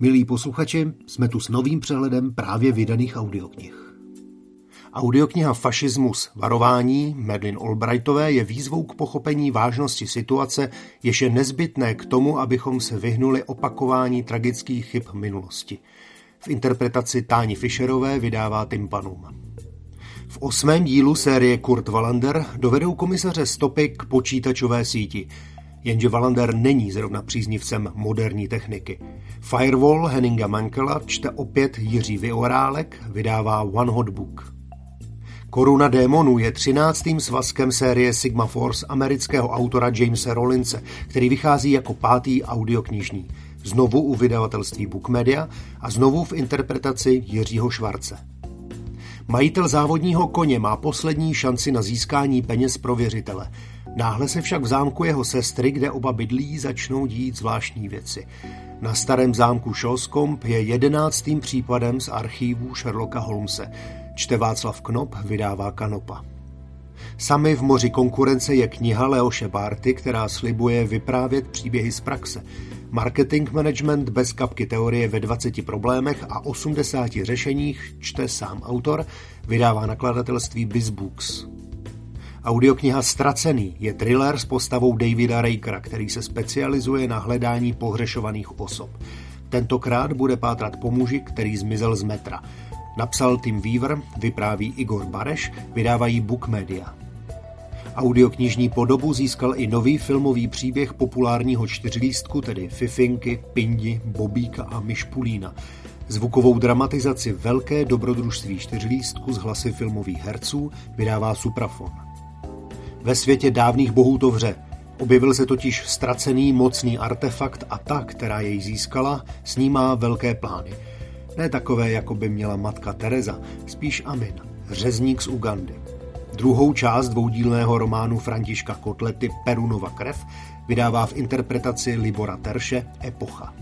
Milí posluchači, jsme tu s novým přehledem právě vydaných audioknih. Audiokniha Fašismus varování Medlin Albrightové je výzvou k pochopení vážnosti situace, jež je nezbytné k tomu, abychom se vyhnuli opakování tragických chyb minulosti. V interpretaci Táni Fischerové vydává Tympanum. V osmém dílu série Kurt Wallander dovedou komisaře stopy k počítačové síti – jenže Valander není zrovna příznivcem moderní techniky. Firewall Henninga Mankela čte opět Jiří Viorálek, vydává One Hot Book. Koruna démonů je třináctým svazkem série Sigma Force amerického autora Jamesa Rollince, který vychází jako pátý audioknižní. Znovu u vydavatelství Book Media a znovu v interpretaci Jiřího Švarce. Majitel závodního koně má poslední šanci na získání peněz pro věřitele. Náhle se však v zámku jeho sestry, kde oba bydlí, začnou dít zvláštní věci. Na starém zámku Šoskomp je jedenáctým případem z archívů Sherlocka Holmese. Čte Václav Knop, vydává Kanopa. Sami v moři konkurence je kniha Leoše Barty, která slibuje vyprávět příběhy z praxe. Marketing management bez kapky teorie ve 20 problémech a 80 řešeních čte sám autor, vydává nakladatelství BizBooks. Audiokniha Stracený je thriller s postavou Davida Rakera, který se specializuje na hledání pohřešovaných osob. Tentokrát bude pátrat po muži, který zmizel z metra. Napsal Tim Weaver, vypráví Igor Bareš, vydávají Book Media. Audioknižní podobu získal i nový filmový příběh populárního čtyřlístku, tedy Fifinky, Pindi, Bobíka a Myšpulína. Zvukovou dramatizaci Velké dobrodružství čtyřlístku z hlasy filmových herců vydává Suprafon. Ve světě dávných bohů to vře. Objevil se totiž ztracený mocný artefakt a ta, která jej získala, s ní má velké plány. Ne takové, jako by měla matka Teresa, spíš Amin, řezník z Ugandy. Druhou část dvoudílného románu Františka Kotlety Perunova krev vydává v interpretaci Libora Terše Epocha.